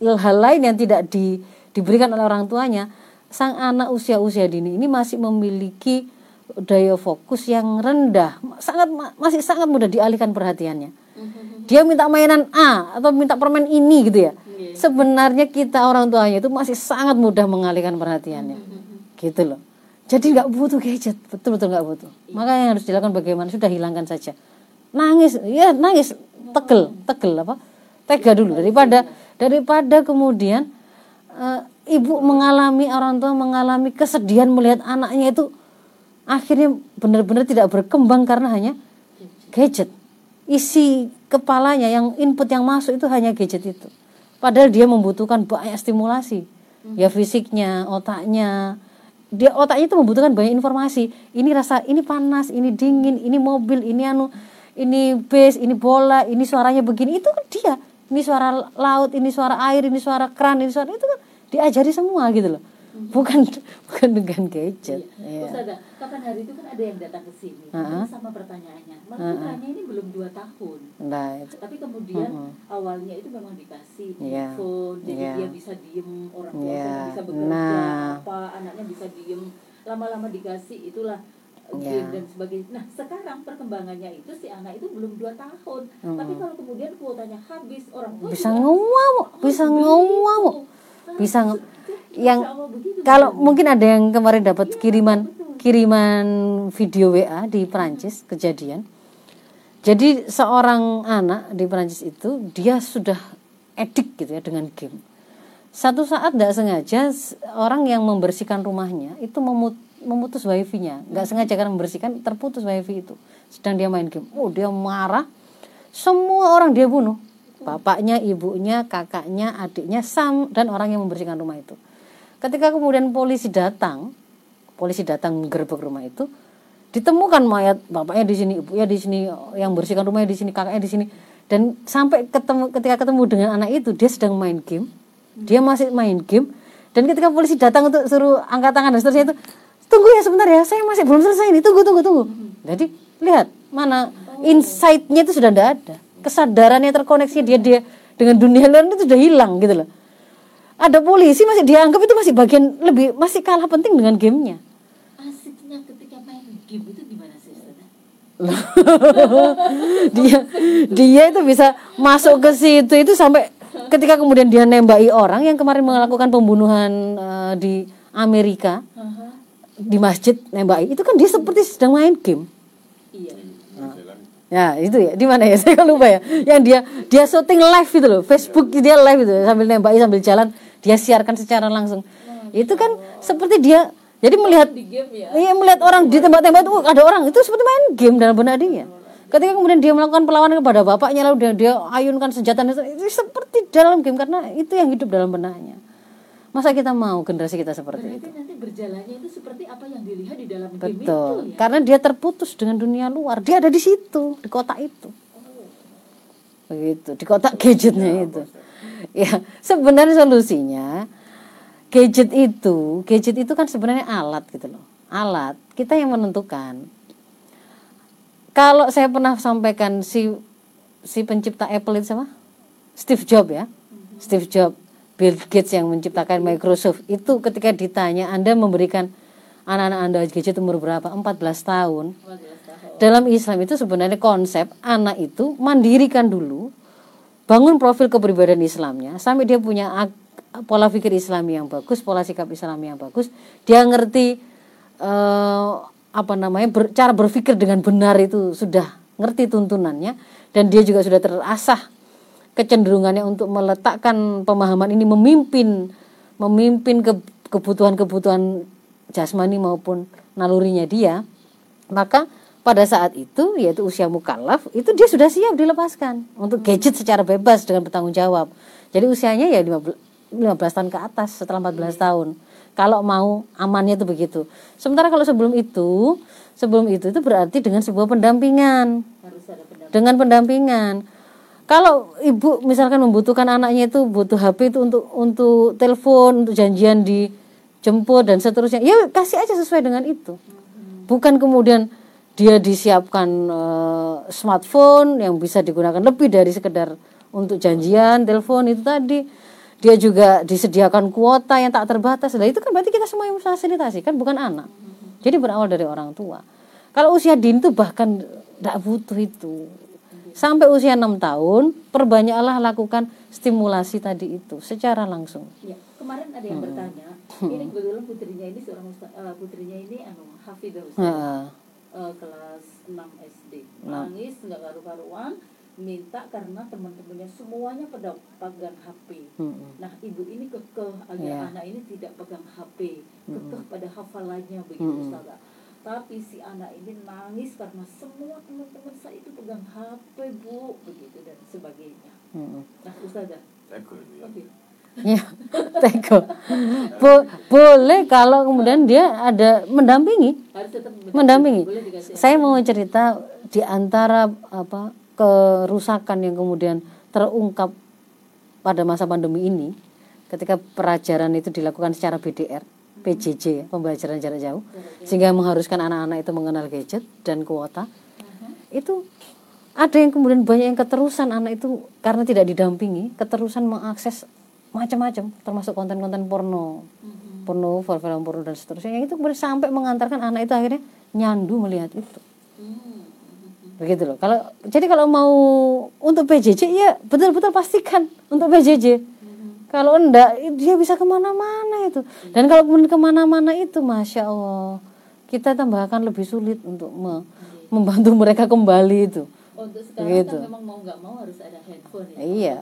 hal lain yang tidak di, diberikan oleh orang tuanya sang anak usia-usia dini ini masih memiliki daya fokus yang rendah, sangat masih sangat mudah dialihkan perhatiannya. Dia minta mainan A atau minta permen ini gitu ya. Iya. Sebenarnya kita orang tuanya itu masih sangat mudah mengalihkan perhatiannya. Gitu loh. Jadi nggak butuh gadget, betul-betul nggak butuh. Maka yang harus dilakukan bagaimana? Sudah hilangkan saja. Nangis, ya nangis, tegel, tegel apa? Tega dulu daripada daripada kemudian uh, ibu mengalami orang tua mengalami kesedihan melihat anaknya itu akhirnya benar-benar tidak berkembang karena hanya gadget. Isi kepalanya yang input yang masuk itu hanya gadget itu. Padahal dia membutuhkan banyak stimulasi. Ya fisiknya otaknya. Dia otaknya itu membutuhkan banyak informasi. Ini rasa ini panas ini dingin ini mobil ini anu ini base ini bola ini suaranya begini. Itu kan dia. Ini suara laut ini suara air ini suara keran ini suara itu kan diajari semua gitu loh. Bukan bukan dengan gadget. Iya. Ya. kapan hari itu kan ada yang datang ke sini, uh -huh. sama pertanyaannya. Malah uh -huh. ini belum dua tahun. Nah, itu. Tapi kemudian uh -huh. awalnya itu memang dikasih yeah. phone, jadi yeah. dia bisa diem, orang tua yeah. bisa bekerja, nah. apa anaknya bisa diem. Lama-lama dikasih itulah game yeah. dan sebagainya. Nah sekarang perkembangannya itu si anak itu belum dua tahun, hmm. tapi kalau kemudian kuotanya habis orang tua bisa ngewau, bisa ngewau bisa yang kalau mungkin ada yang kemarin dapat kiriman kiriman video WA di Perancis kejadian. Jadi seorang anak di Perancis itu dia sudah edik gitu ya dengan game. Satu saat tidak sengaja orang yang membersihkan rumahnya itu memutus wifi-nya, nggak sengaja karena membersihkan terputus wifi itu. Sedang dia main game, oh dia marah, semua orang dia bunuh bapaknya, ibunya, kakaknya, adiknya, sam dan orang yang membersihkan rumah itu. Ketika kemudian polisi datang, polisi datang gerbek rumah itu, ditemukan mayat bapaknya di sini, ibunya di sini, yang membersihkan rumahnya di sini, kakaknya di sini. Dan sampai ketemu ketika ketemu dengan anak itu, dia sedang main game. Dia masih main game. Dan ketika polisi datang untuk suruh angkat tangan dan seterusnya itu, tunggu ya sebentar ya, saya masih belum selesai ini, tunggu, tunggu, tunggu. Jadi lihat mana insight-nya itu sudah tidak ada kesadarannya terkoneksi dia dia dengan dunia luar itu sudah hilang gitu loh ada polisi masih dianggap itu masih bagian lebih masih kalah penting dengan gamenya asiknya ketika main game itu gimana sih dia dia itu bisa masuk ke situ itu sampai ketika kemudian dia nembaki orang yang kemarin melakukan pembunuhan uh, di Amerika uh-huh. di masjid nembaki itu kan dia seperti sedang main game. Ya itu ya. Di mana ya? Saya lupa ya. Yang dia dia syuting live itu loh. Facebook dia live itu. Sambil nembaki sambil jalan. Dia siarkan secara langsung. Itu kan seperti dia jadi melihat ya? iya melihat orang di tempat-tempat itu ada orang. Itu seperti main game dalam benak dia ketika kemudian dia melakukan perlawanan kepada bapaknya lalu dia, dia ayunkan senjata itu, itu seperti dalam game. Karena itu yang hidup dalam benaknya masa kita mau generasi kita seperti Berarti itu? nanti berjalannya itu seperti apa yang dilihat di dalam game betul. itu, ya? karena dia terputus dengan dunia luar. Dia ada di situ di kota itu. Begitu di kotak gadgetnya ya, itu. Ya sebenarnya solusinya gadget itu gadget itu kan sebenarnya alat gitu loh. Alat. Kita yang menentukan. Kalau saya pernah sampaikan si si pencipta Apple itu sama Steve Jobs ya. Steve Jobs Bill Gates yang menciptakan Microsoft. Itu ketika ditanya Anda memberikan anak-anak Anda gadget umur berapa? 14 tahun. Dalam Islam itu sebenarnya konsep anak itu mandirikan dulu bangun profil kepribadian Islamnya sampai dia punya pola pikir Islami yang bagus pola sikap Islami yang bagus. Dia ngerti uh, apa namanya ber, cara berpikir dengan benar itu sudah ngerti tuntunannya dan dia juga sudah terasah kecenderungannya untuk meletakkan pemahaman ini memimpin memimpin ke, kebutuhan-kebutuhan jasmani maupun nalurinya dia maka pada saat itu yaitu usia mukallaf itu dia sudah siap dilepaskan untuk gadget secara bebas dengan bertanggung jawab jadi usianya ya 15, 15 tahun ke atas setelah 14 tahun kalau mau amannya itu begitu. Sementara kalau sebelum itu, sebelum itu itu berarti dengan sebuah pendampingan. Dengan pendampingan. Kalau ibu misalkan membutuhkan anaknya itu butuh HP itu untuk untuk telepon, untuk janjian di jemput dan seterusnya, ya kasih aja sesuai dengan itu. Bukan kemudian dia disiapkan uh, smartphone yang bisa digunakan lebih dari sekedar untuk janjian, telepon itu tadi dia juga disediakan kuota yang tak terbatas. Nah, itu kan berarti kita semua yang fasilitasi kan bukan anak. Jadi berawal dari orang tua. Kalau usia din itu bahkan tidak butuh itu. Sampai usia 6 tahun, perbanyaklah lakukan stimulasi tadi itu secara langsung. Ya, kemarin ada yang hmm. bertanya, ini kebetulan putrinya ini seorang uh, putrinya ini anu Hafidhah uh, kelas 6 SD. Nangis nggak karu-karuan minta karena teman-temannya semuanya pada pegang HP. Hmm. Nah, ibu ini kekeh agar yeah. anak ini tidak pegang HP, kekeh hmm. pada hafalannya begitu hmm. Ustazah. Tapi si anak ini nangis karena semua teman-teman saya itu pegang HP, Bu, begitu dan sebagainya. Hmm. Nah, Ustazah. Oke. Okay. Ya, teko. Bo boleh kalau kemudian dia ada mendampingi. mendampingi. Saya mau cerita di antara apa kerusakan yang kemudian terungkap pada masa pandemi ini ketika pelajaran itu dilakukan secara BDR PJJ pembelajaran jarak jauh sehingga mengharuskan anak-anak itu mengenal gadget dan kuota. Itu ada yang kemudian banyak yang keterusan anak itu karena tidak didampingi keterusan mengakses macam-macam termasuk konten-konten porno porno film porno dan seterusnya. Yang itu kemudian sampai mengantarkan anak itu akhirnya nyandu melihat itu. Begitu loh. Kalau jadi kalau mau untuk PJJ ya betul-betul pastikan untuk PJJ. Kalau enggak dia bisa ke mana-mana itu. Dan kalau kemudian ke mana-mana itu masya Allah kita tambahkan lebih sulit untuk me membantu mereka kembali itu. Untuk sekarang gitu. kan memang mau nggak mau harus ada handphone ya iya.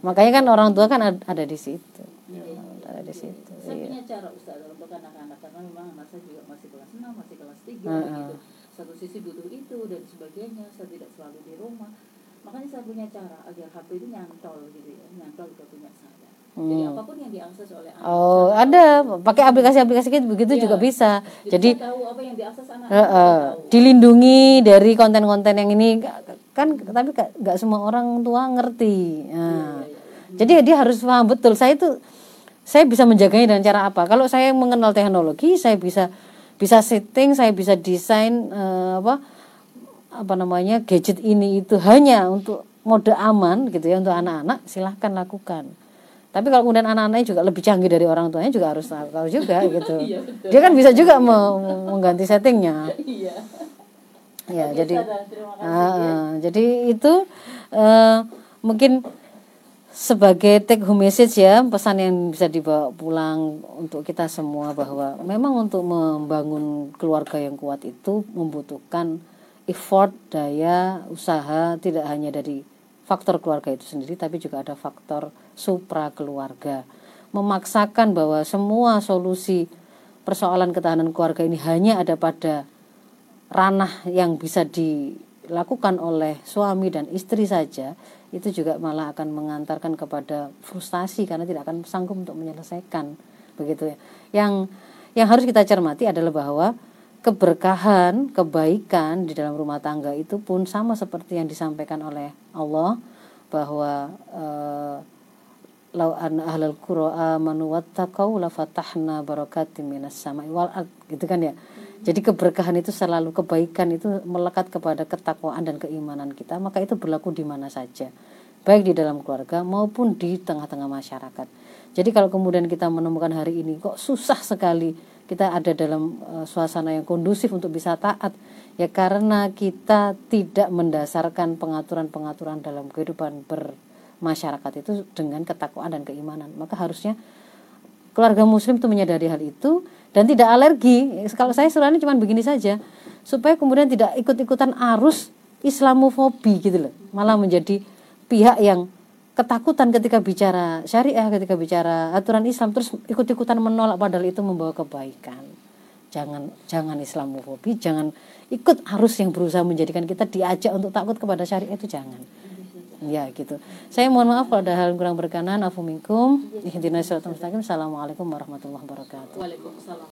makanya kan orang tua kan ada, di situ. Ya, ya, ada di situ saya iya. punya cara Ustaz untuk anak-anak karena memang anak saya juga masih kelas 6 masih kelas 3 uh -huh. gitu. Satu sisi butuh itu dan sebagainya saya tidak selalu di rumah. Makanya saya punya cara agar HP itu nyantol gitu ya nyantol ke punya saya Hmm. Jadi apa pun yang diakses oleh anak. Oh, ada pakai aplikasi-aplikasi gitu begitu ya. juga bisa. Jadi, Jadi tahu apa yang diakses anak. Uh, uh, dilindungi dari konten-konten yang ini kan tapi nggak semua orang tua ngerti. Nah, ya, ya, ya. Jadi dia harus paham betul. Saya itu saya bisa menjaganya dengan cara apa? Kalau saya mengenal teknologi, saya bisa bisa setting saya bisa desain uh, apa apa namanya gadget ini itu hanya untuk mode aman gitu ya untuk anak-anak silahkan lakukan tapi kalau kemudian anak-anaknya juga lebih canggih dari orang tuanya juga harus tahu juga gitu. Iya, dia kan bisa juga mengganti settingnya. Iya. ya Oke, jadi uh, uh, jadi itu uh, mungkin sebagai take home message ya pesan yang bisa dibawa pulang untuk kita semua bahwa memang untuk membangun keluarga yang kuat itu membutuhkan effort daya usaha tidak hanya dari faktor keluarga itu sendiri tapi juga ada faktor supra keluarga memaksakan bahwa semua solusi persoalan ketahanan keluarga ini hanya ada pada ranah yang bisa dilakukan oleh suami dan istri saja itu juga malah akan mengantarkan kepada frustasi karena tidak akan sanggup untuk menyelesaikan begitu ya. Yang yang harus kita cermati adalah bahwa keberkahan, kebaikan di dalam rumah tangga itu pun sama seperti yang disampaikan oleh Allah bahwa uh, lau an ahlal qura amanu wattaqau la fatahna barakatim minas sama'i wal gitu kan ya. Jadi keberkahan itu selalu kebaikan itu melekat kepada ketakwaan dan keimanan kita, maka itu berlaku di mana saja, baik di dalam keluarga maupun di tengah-tengah masyarakat. Jadi kalau kemudian kita menemukan hari ini kok susah sekali kita ada dalam uh, suasana yang kondusif untuk bisa taat, ya karena kita tidak mendasarkan pengaturan-pengaturan dalam kehidupan bermasyarakat itu dengan ketakwaan dan keimanan. Maka harusnya keluarga muslim itu menyadari hal itu dan tidak alergi. Kalau saya suruhnya cuma begini saja, supaya kemudian tidak ikut-ikutan arus Islamofobi gitu loh, malah menjadi pihak yang ketakutan ketika bicara syariah, ketika bicara aturan Islam, terus ikut-ikutan menolak padahal itu membawa kebaikan. Jangan jangan Islamofobi, jangan ikut arus yang berusaha menjadikan kita diajak untuk takut kepada syariah itu jangan. Ya gitu. Saya mohon maaf kalau ada hal yang kurang berkenan. Afu minkum assalamualaikum warahmatullahi wabarakatuh. Waalaikumsalam